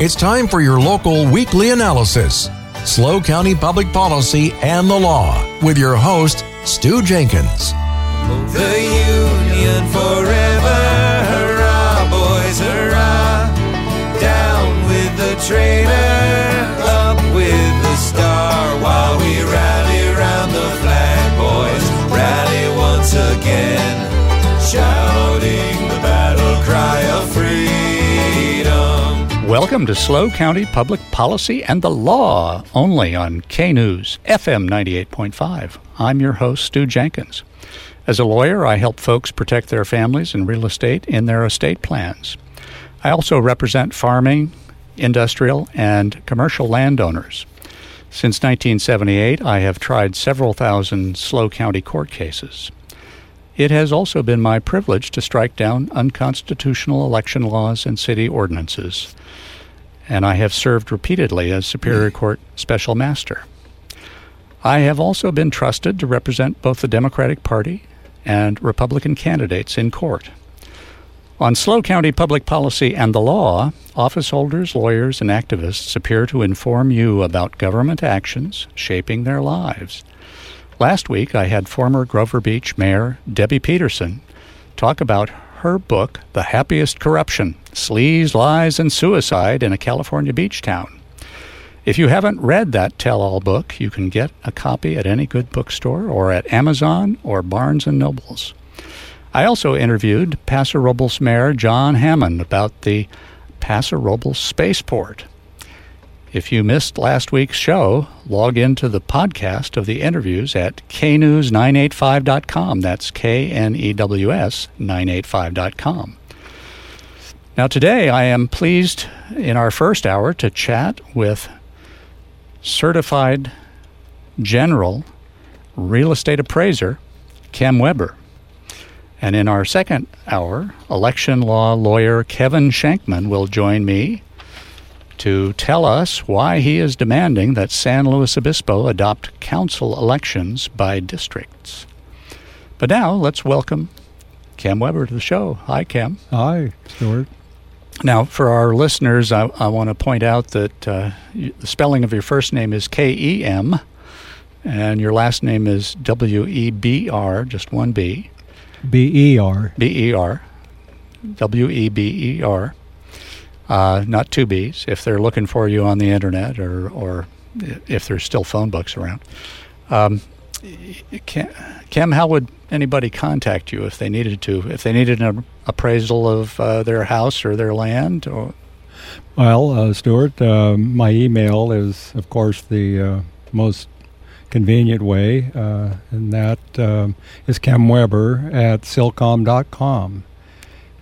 It's time for your local weekly analysis. SLO County Public Policy and the Law with your host, Stew Jenkins. The Union forever, hurrah, boys, hurrah. Down with the traitor, up with the star. While we rally round the flag, boys, rally once again. Shouting Welcome to SLO County Public Policy and the Law, only on K News FM 98.5. I'm your host, Stew Jenkins. As a lawyer, I help folks protect their families and real estate in their estate plans. I also represent farming, industrial, and commercial landowners. Since 1978, I have tried several thousand SLO County court cases. It has also been my privilege to strike down unconstitutional election laws and city ordinances, and I have served repeatedly as Superior mm. Court Special Master. I have also been trusted to represent both the Democratic Party and Republican candidates in court. On SLO County Public Policy and the Law, office holders, lawyers, and activists appear to inform you about government actions shaping their lives. Last week, I had former Grover Beach Mayor Debbie Peterson talk about her book, The Happiest Corruption Sleaze, Lies, and Suicide in a California Beach Town. If you haven't read that tell all book, you can get a copy at any good bookstore or at Amazon or Barnes and Nobles. I also interviewed Paso Robles Mayor John Hammond about the Paso Robles Spaceport. If you missed last week's show, log into the podcast of the interviews at knews985.com. That's K N E W S 985.com. Now, today I am pleased in our first hour to chat with certified general real estate appraiser Kem Weber. And in our second hour, election law lawyer Kevin Shankman will join me to tell us why he is demanding that San Luis Obispo adopt council elections by districts. But now let's welcome Kem Weber to the show. Hi, Kem. Hi, Stuart. Now, for our listeners, I, I want to point out that uh, the spelling of your first name is K E M, and your last name is W E B R, just one B. B E R. B E R. W E B E R. Uh, not two B's. If they're looking for you on the internet or, or if there's still phone books around. Um, Kem, how would anybody contact you if they needed to? If they needed an appraisal of uh, their house or their land? Or well, uh, Stuart, uh, my email is, of course, the uh, most convenient way, uh, and that um, is Weber at silcom.com.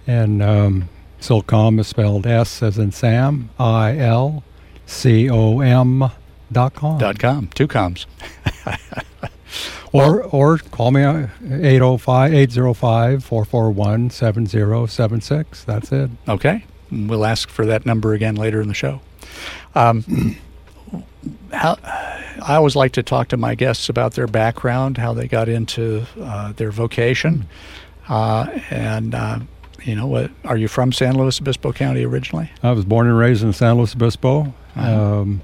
And um, Silcom is spelled S as in Sam, I L C O M dot com. Dot com. Two coms. or or call me 805 805 441 7076. That's it. Okay. We'll ask for that number again later in the show. Um, how, I always like to talk to my guests about their background, how they got into uh, their vocation, uh, and uh, you know, what, are you from San Luis Obispo County originally? I was born and raised in San Luis Obispo. Uh-huh. Um,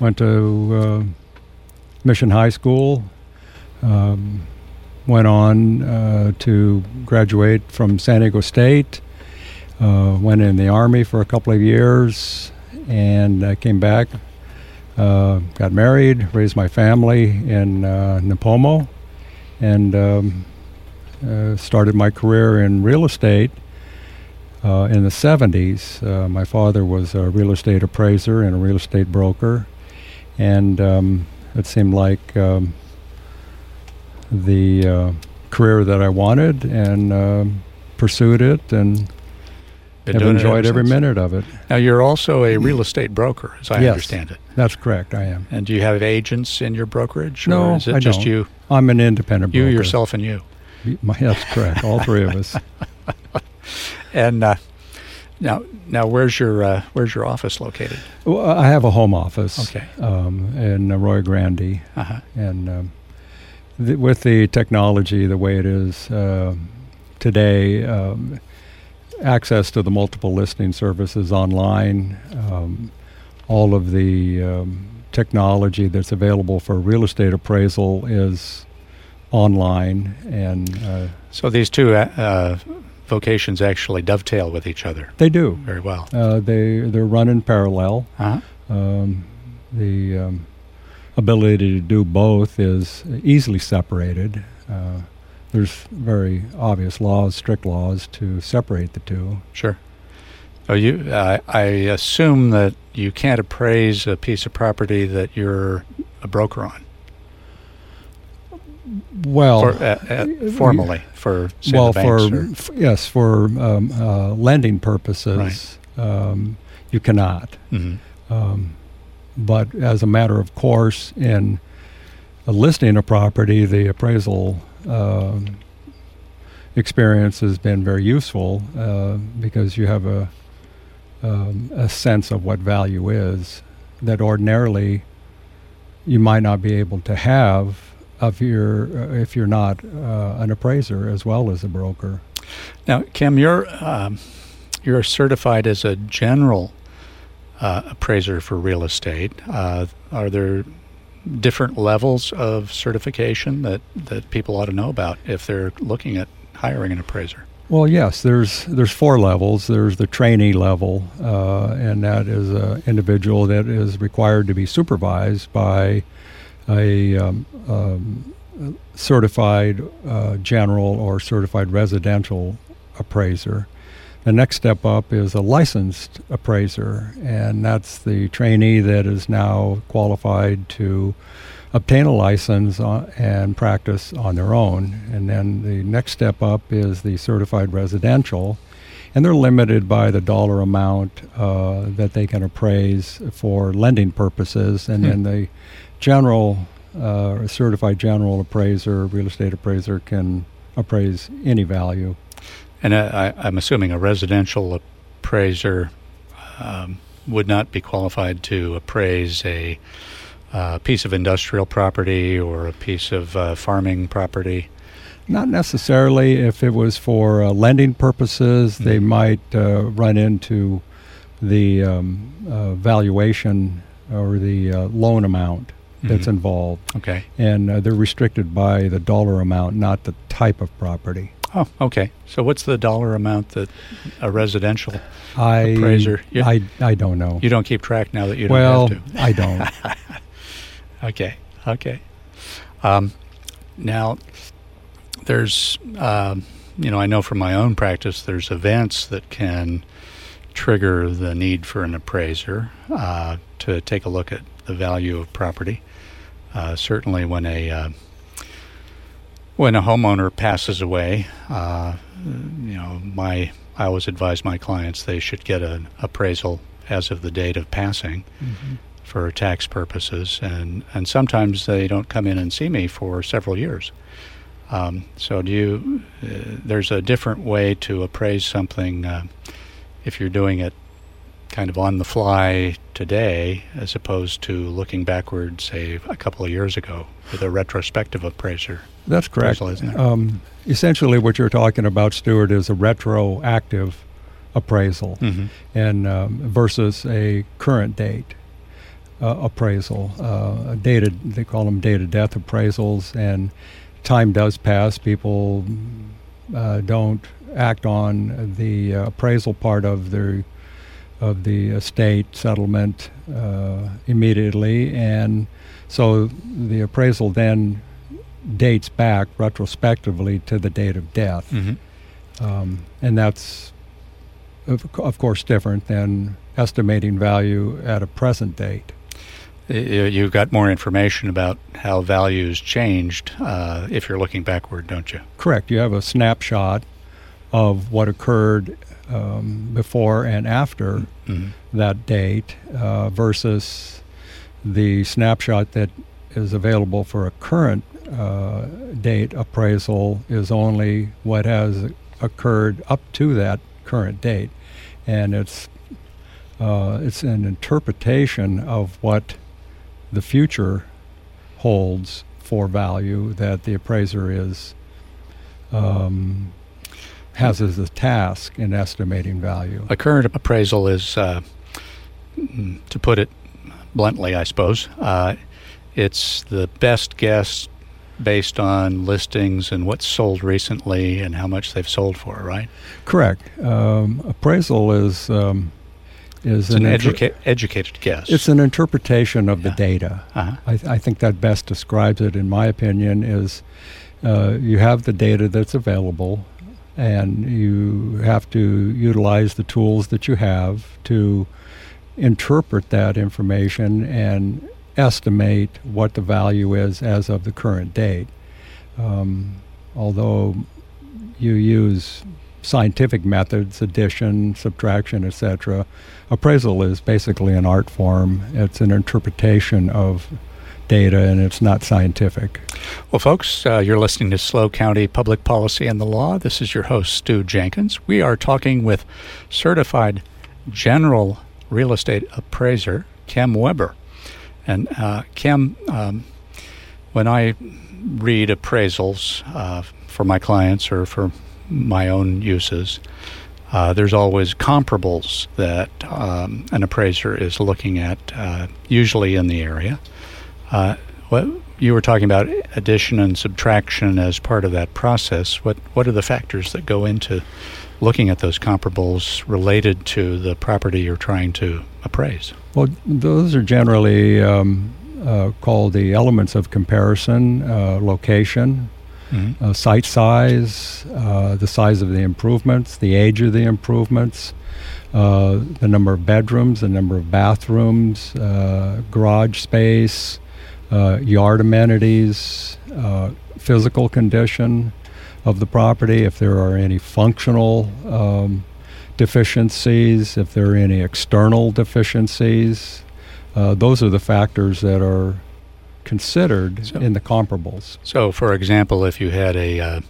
went to uh, Mission High School. Um, went on uh, to graduate from San Diego State. Uh, went in the Army for a couple of years and uh, came back. Uh, got married, raised my family in uh, Nipomo, and um, uh, started my career in real estate uh, in the 70s. Uh, my father was a real estate appraiser and a real estate broker, and um, it seemed like um, the uh, career that I wanted and um, pursued it and have enjoyed every since. minute of it. Now, you're also a real estate broker, as I yes, understand it. That's correct, I am. And do you have agents in your brokerage? No, or is it I just don't. you? I'm an independent broker. You, yourself, and you. My, that's correct. All three of us. And uh, now, now, where's your uh, where's your office located? Well, I have a home office. Okay. Um, in Arroyo Grande, Uh-huh. and um, th- with the technology the way it is uh, today, um, access to the multiple listing services online, um, all of the um, technology that's available for real estate appraisal is online, and uh, So these two uh, uh, vocations actually dovetail with each other they do. very well. Uh, they they're run in parallel. Uh-huh. Um, the um, ability to do both is easily separated. Uh, there's very obvious laws, strict laws, to separate the two. Sure. So you, uh, I assume that you can't appraise a piece of property that you're a broker on, Well, for, uh, uh, formally for well, for f- yes, for um, uh, lending purposes, um, you cannot. Mhm. Um, but as a matter of course, in a listing a property, the appraisal um, experience has been very useful uh, because you have a um, a sense of what value is that ordinarily you might not be able to have if you're uh, if you're not uh, an appraiser as well as a broker. Now, Kem, you're um, you're certified as a general uh, appraiser for real estate. Uh, are there different levels of certification that, that people ought to know about if they're looking at hiring an appraiser? Well, yes. There's there's four levels. There's the trainee level, uh, and that is an individual that is required to be supervised by a um, um, certified uh, general or certified residential appraiser. The next step up is a licensed appraiser, and that's the trainee that is now qualified to obtain a license on, and practice on their own. And then the next step up is the certified residential, and they're limited by the dollar amount uh, that they can appraise for lending purposes. And Hmm. then the general, uh, certified general appraiser, real estate appraiser, can appraise any value. And uh, I, I'm assuming a residential appraiser um, would not be qualified to appraise a uh, piece of industrial property or a piece of uh, farming property. Not necessarily. If it was for uh, lending purposes, they Mhm. might uh, run into the um, uh, valuation or the uh, loan amount that's Mhm. involved. Okay. And uh, they're restricted by the dollar amount, not the type of property. Oh, okay. So what's the dollar amount that a residential I, Appraiser, yeah. I, I don't know. you don't keep track now that you don't well, have to? I don't. Okay, okay. Um, now, there's, um, you know, I know from my own practice, there's events that can trigger the need for an appraiser uh, to take a look at the value of property. Uh, certainly, when a uh, when a homeowner passes away, uh, you know, my I always advise my clients they should get an appraisal as of the date of passing for tax purposes, and and sometimes they don't come in and see me for several years. Um, so, do you? Uh, there's a different way to appraise something uh, if you're doing it kind of on the fly today, as opposed to looking backward, say a couple of years ago, with a retrospective appraiser. That's correct. appraisal? Um, essentially, what you're talking about, Stuart, is a retroactive appraisal. Mm-hmm. and um, versus a current date uh, appraisal. Uh, dated, they call them dated death appraisals, and time does pass. People uh, don't act on the uh, appraisal part of their of the estate settlement uh, immediately, and so the appraisal then dates back retrospectively to the date of death Mm-hmm. um, and that's of, of course different than estimating value at a present date. You've got more information about how values changed uh, if you're looking backward, don't you? Correct. You have a snapshot of what occurred um, before and after Mm-hmm. that date uh, versus the snapshot that is available for a current uh, date appraisal is only what has occurred up to that current date, and it's uh, it's an interpretation of what the future holds for value that the appraiser is um, has as a task in estimating value. A current appraisal is, uh, mm, to put it bluntly, I suppose, uh, it's the best guess based on listings and what's sold recently and how much they've sold for, right? Correct. Um, appraisal is um, is It's an inter- educa- educated guess. It's an interpretation of the data. uh-huh. I, I think that best describes it, in my opinion, is uh, you have the data that's available, and you have to utilize the tools that you have to interpret that information and estimate what the value is as of the current date. Um, although you use scientific methods, addition, subtraction, etc., appraisal is basically an art form. It's an interpretation of data, and it's not scientific. Well, folks, uh, you're listening to SLO County Public Policy and the Law. This is your host, Stew Jenkins. We are talking with certified general real estate appraiser, Kem Weber. And uh, Kem, um, when I read appraisals uh, for my clients or for my own uses, uh, there's always comparables that um, an appraiser is looking at, uh, usually in the area. Uh, what you were talking about addition and subtraction as part of that process. What what are the factors that go into looking at those comparables related to the property you're trying to appraise? Well, those are generally um, uh, called the elements of comparison uh, location, Mm-hmm. uh, site size, uh, the size of the improvements, the age of the improvements, uh, the number of bedrooms, the number of bathrooms, uh, garage space, uh, yard amenities, uh, physical condition of the property, if there are any functional um, deficiencies, if there are any external deficiencies. Uh, those are the factors that are considered So- in the comparables. So, for example, if you had a uh,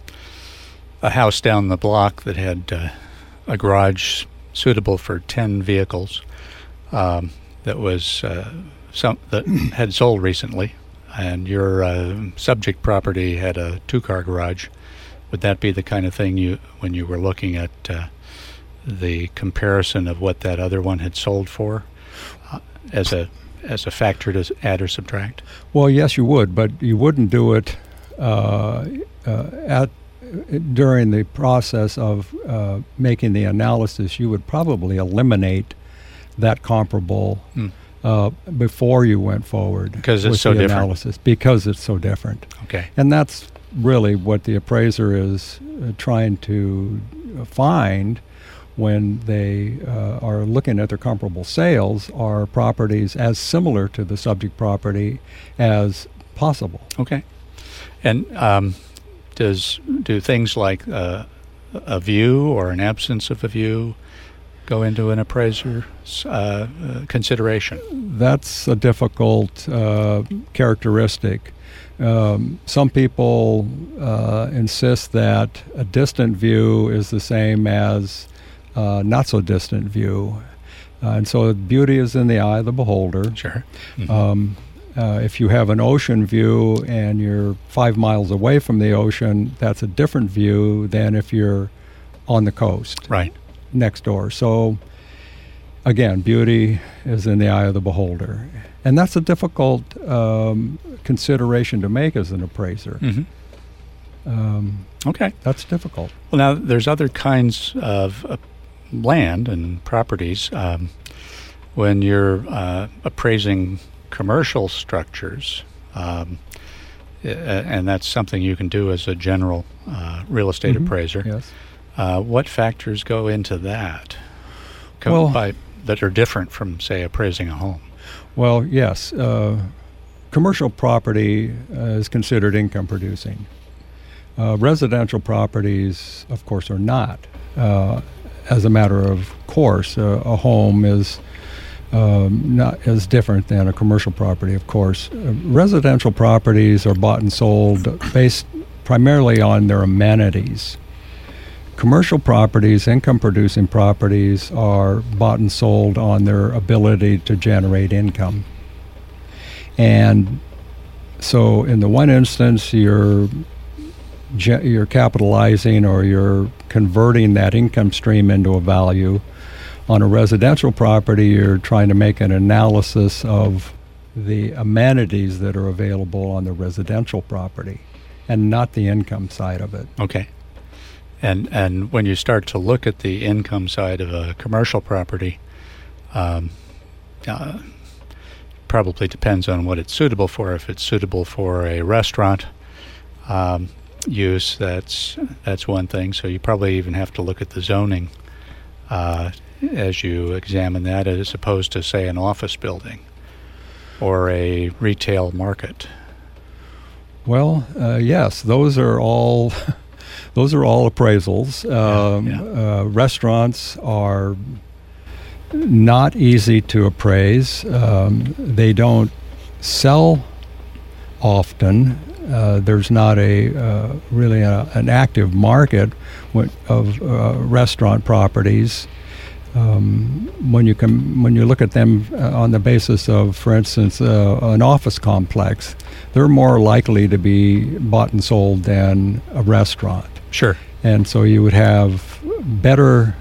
a house down the block that had uh, a garage suitable for ten vehicles, um, that was uh, some that had sold recently, and your uh, subject property had a two-car garage, would that be the kind of thing you, when you were looking at uh, the comparison of what that other one had sold for, uh, as a as a factor to add or subtract? Well, yes, you would, but you wouldn't do it uh, uh, at during the process of uh, making the analysis. You would probably eliminate that comparable Hmm. Uh, before you went forward Because it's with so the different. analysis because it's so different, Okay. and that's really what the appraiser is uh, trying to find when they uh, are looking at their comparable sales are properties as similar to the subject property as possible. Okay. And um, does do things like uh, a view or an absence of a view go into an appraiser's uh, consideration? That's a difficult uh, characteristic. Um, some people uh, insist that a distant view is the same as uh, not so distant view. Uh, and so beauty is in the eye of the beholder. Sure. Mhm. Um, uh, if you have an ocean view and you're five miles away from the ocean, that's a different view than if you're on the coast right. Next door. So, again, beauty is in the eye of the beholder. And that's a difficult um, consideration to make as an appraiser. hmm Um, Okay. that's difficult. Well, now there's other kinds of uh, land and properties. Um, when you're uh, appraising commercial structures, um, and that's something you can do as a general uh, real estate Mhm. appraiser. Yes. Uh, what factors go into that? Co- Well- by, that are different from, say, appraising a home. Well, yes. Uh, commercial property uh, is considered income producing. Uh, residential properties, of course, are not. Uh, as a matter of course, uh, a home is um, not as different than a commercial property, of course. Uh, residential properties are bought and sold based primarily on their amenities. Commercial properties, income producing properties, are bought and sold on their ability to generate income. And so, in the one instance, you're you're capitalizing or you're converting that income stream into a value. On a residential property, you're trying to make an analysis of the amenities that are available on the residential property and not the income side of it. Okay. And and when you start to look at the income side of a commercial property, um, uh, probably depends on what it's suitable for. If it's suitable for a restaurant um, use, that's that's one thing. So you probably even have to look at the zoning uh, as you examine that, as opposed to say an office building or a retail market. Well, uh, yes, those are all those are all appraisals. Um, yeah. Uh, restaurants are not easy to appraise. Um, they don't sell often. Uh, there's not a uh, really a, an active market of uh, restaurant properties. Um, when you com- when you look at them uh, on the basis of, for instance, uh, an office complex, they're more likely to be bought and sold than a restaurant Sure. and so you would have better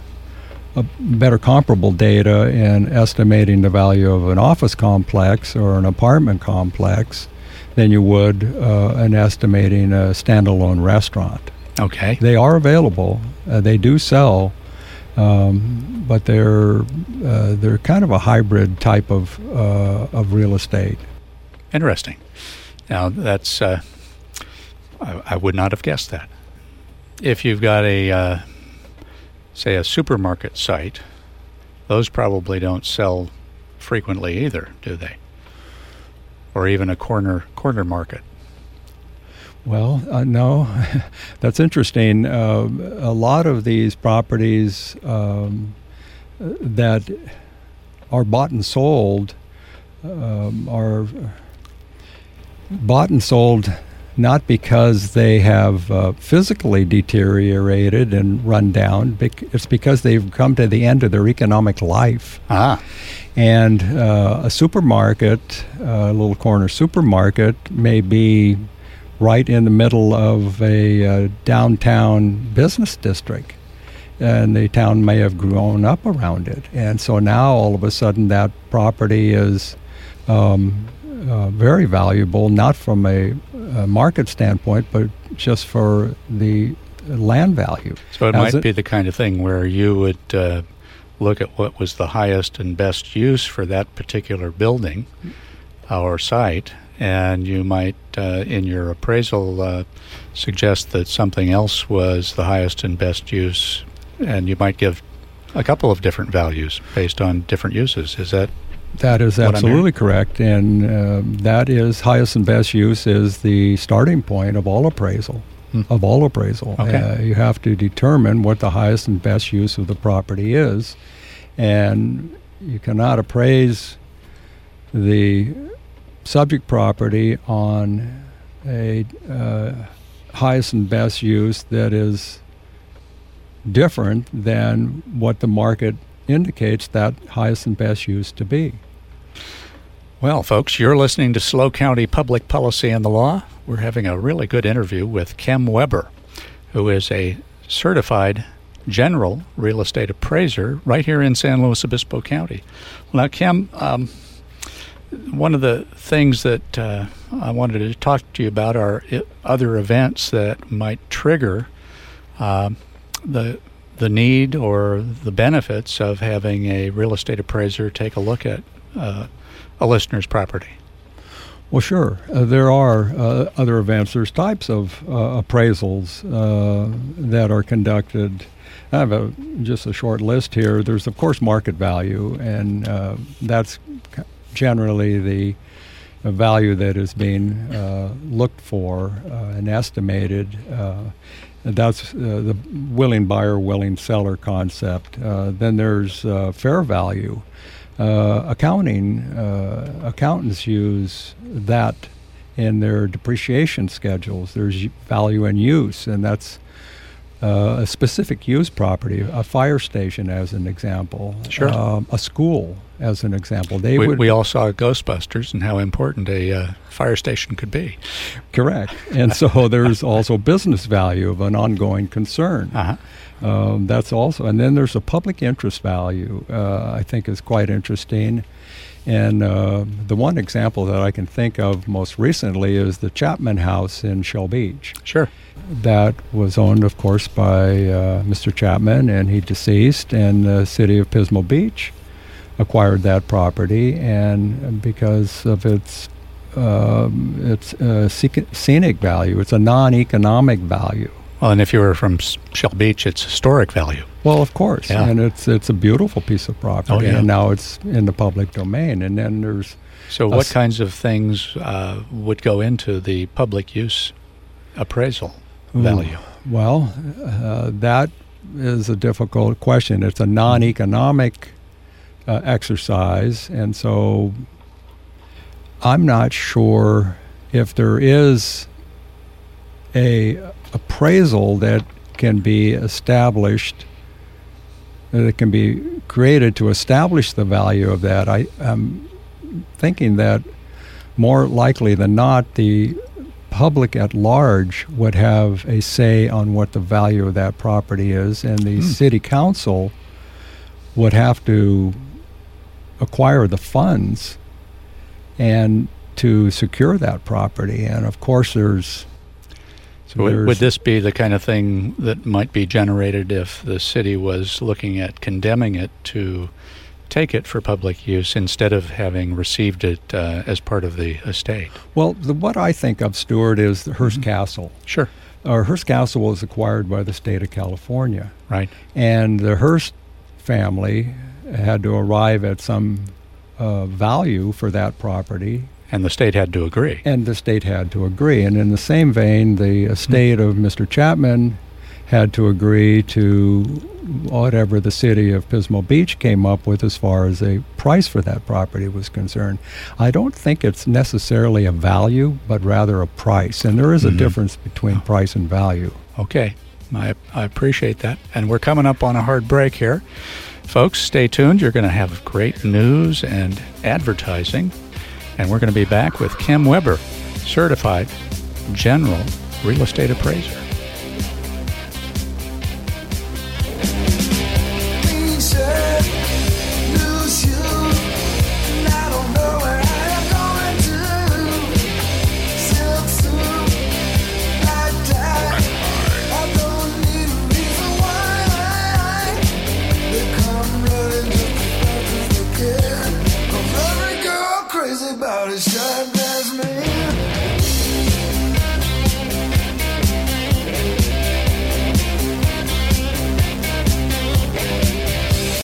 uh, better comparable data in estimating the value of an office complex or an apartment complex than you would uh, in estimating a standalone restaurant. Okay. They are available. Uh, they do sell, um, but they're uh, they're kind of a hybrid type of uh, of real estate. Interesting. Now that's uh, I, I would not have guessed that. If you've got a uh, say a supermarket site, those probably don't sell frequently either, do they? Or even a corner corner market. Well, uh, no, that's interesting. Uh, a lot of these properties um, that are bought and sold um, are bought and sold not because they have uh, physically deteriorated and run down. It's because they've come to the end of their economic life. Ah, And uh, a supermarket, a little corner supermarket, may be right in the middle of a uh, downtown business district. And the town may have grown up around it. And so now all of a sudden that property is um, uh, very valuable, not from a, a market standpoint, but just for the land value. so it As might be the kind of thing where you would uh, look at what was the highest and best use for that particular building or site, and you might, uh, in your appraisal, uh, suggest that something else was the highest and best use, and you might give a couple of different values based on different uses. Is that That is absolutely correct, and um, that is highest and best use is the starting point of all appraisal. Hmm. Of all appraisal, Okay. uh, you have to determine what the highest and best use of the property is, and you cannot appraise the subject property on a uh, highest and best use that is different than what the market indicates that highest and best use to be. Well, folks, you're listening to SLO County Public Policy and the Law. We're having a really good interview with Kem Weber, who is a certified general real estate appraiser right here in San Luis Obispo County. Well, now, Kem, um, one of the things that uh, I wanted to talk to you about are other events that might trigger um, the the need or the benefits of having a real estate appraiser take a look at uh, a listener's property. Well, sure. Uh, there are uh, other events. There's types of uh, appraisals uh, that are conducted. I have a, just a short list here. There's, of course, market value, and uh, that's generally the value that is being uh, looked for uh, and estimated. Uh, that's uh, the willing buyer, willing seller concept. Uh, then there's uh, fair value. Accounting accountants use that in their depreciation schedules. There's value in use, and that's uh, a specific use property, a fire station as an example, Sure. um, a school as an example. They We, would we all saw Ghostbusters and how important a uh, fire station could be. correct, and so there's also business value of an ongoing concern. Uh-huh. Um, that's also, and then there's a public interest value. Uh, I think is quite interesting. And uh, the one example that I can think of most recently is the Chapman House in Shell Beach. Sure. That was owned, of course, by uh, Mr. Chapman, and he deceased, and the city of Pismo Beach acquired that property, and because of its um, its uh, scenic- scenic value, it's a non-economic value. Well, and if you were from Shell Beach, it's historic value. Well, of course, Yeah. and it's it's a beautiful piece of property, Oh, yeah. and now it's in the public domain. And then there's So, what s- kinds of things uh, would go into the public use appraisal Ooh. value? Well, uh, that is a difficult question. It's a non-economic uh, exercise, and so I'm not sure if there is a appraisal that can be established that can be created to establish the value of that. I am thinking that more likely than not, the public at large would have a say on what the value of that property is, and the Hmm. city council would have to acquire the funds and to secure that property. And of course, there's So would, would this be the kind of thing that might be generated if the city was looking at condemning it to take it for public use instead of having received it uh, as part of the estate? well, the, what I think of, Stuart, is the Hearst Mm-hmm. Castle. Sure. Or Hearst Castle was acquired by the state of California. Right. And the Hearst family had to arrive at some uh, value for that property, And the state had to agree. and the state had to agree. And in the same vein, the estate of Mr. Chapman had to agree to whatever the city of Pismo Beach came up with as far as a price for that property was concerned. I don't think it's necessarily a value, but rather a price. And there is a Mhm. difference between price and value. Okay. I, I appreciate that. And we're coming up on a hard break here. Folks, stay tuned. You're going to have great news and advertising. And we're going to be back with Kem Weber, certified general real estate appraiser.